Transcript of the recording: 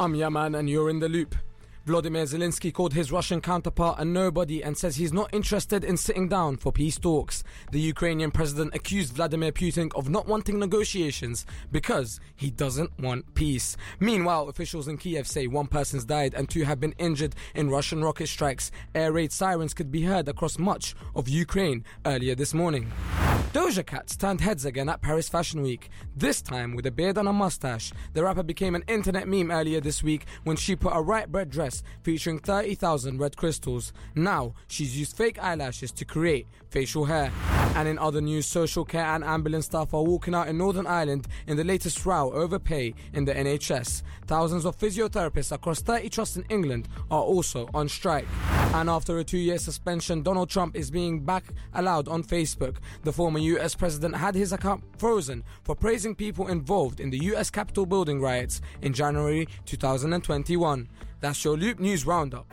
I'm Yaman and you're in the loop. Vladimir Zelensky called his Russian counterpart a nobody and says he's not interested in sitting down for peace talks. The Ukrainian president accused Vladimir Putin of not wanting negotiations because he doesn't want peace. Meanwhile, officials in Kiev say one person's died and two have been injured in Russian rocket strikes. Air raid sirens could be heard across much of Ukraine earlier this morning. Doja Cat turned heads again at Paris Fashion Week, this time with a beard and a mustache. The rapper became an internet meme earlier this week when she put a right bread dress featuring 30,000 red crystals. Now, she's used fake eyelashes to create facial hair. And in other news, social care and ambulance staff are walking out in Northern Ireland in the latest row over pay in the NHS. Thousands of physiotherapists across 30 trusts in England are also on strike. And after a two year suspension, Donald Trump is being back allowed on Facebook. The former US president had his account frozen for praising people involved in the US Capitol building riots in January 2021. That's your Loop News Roundup.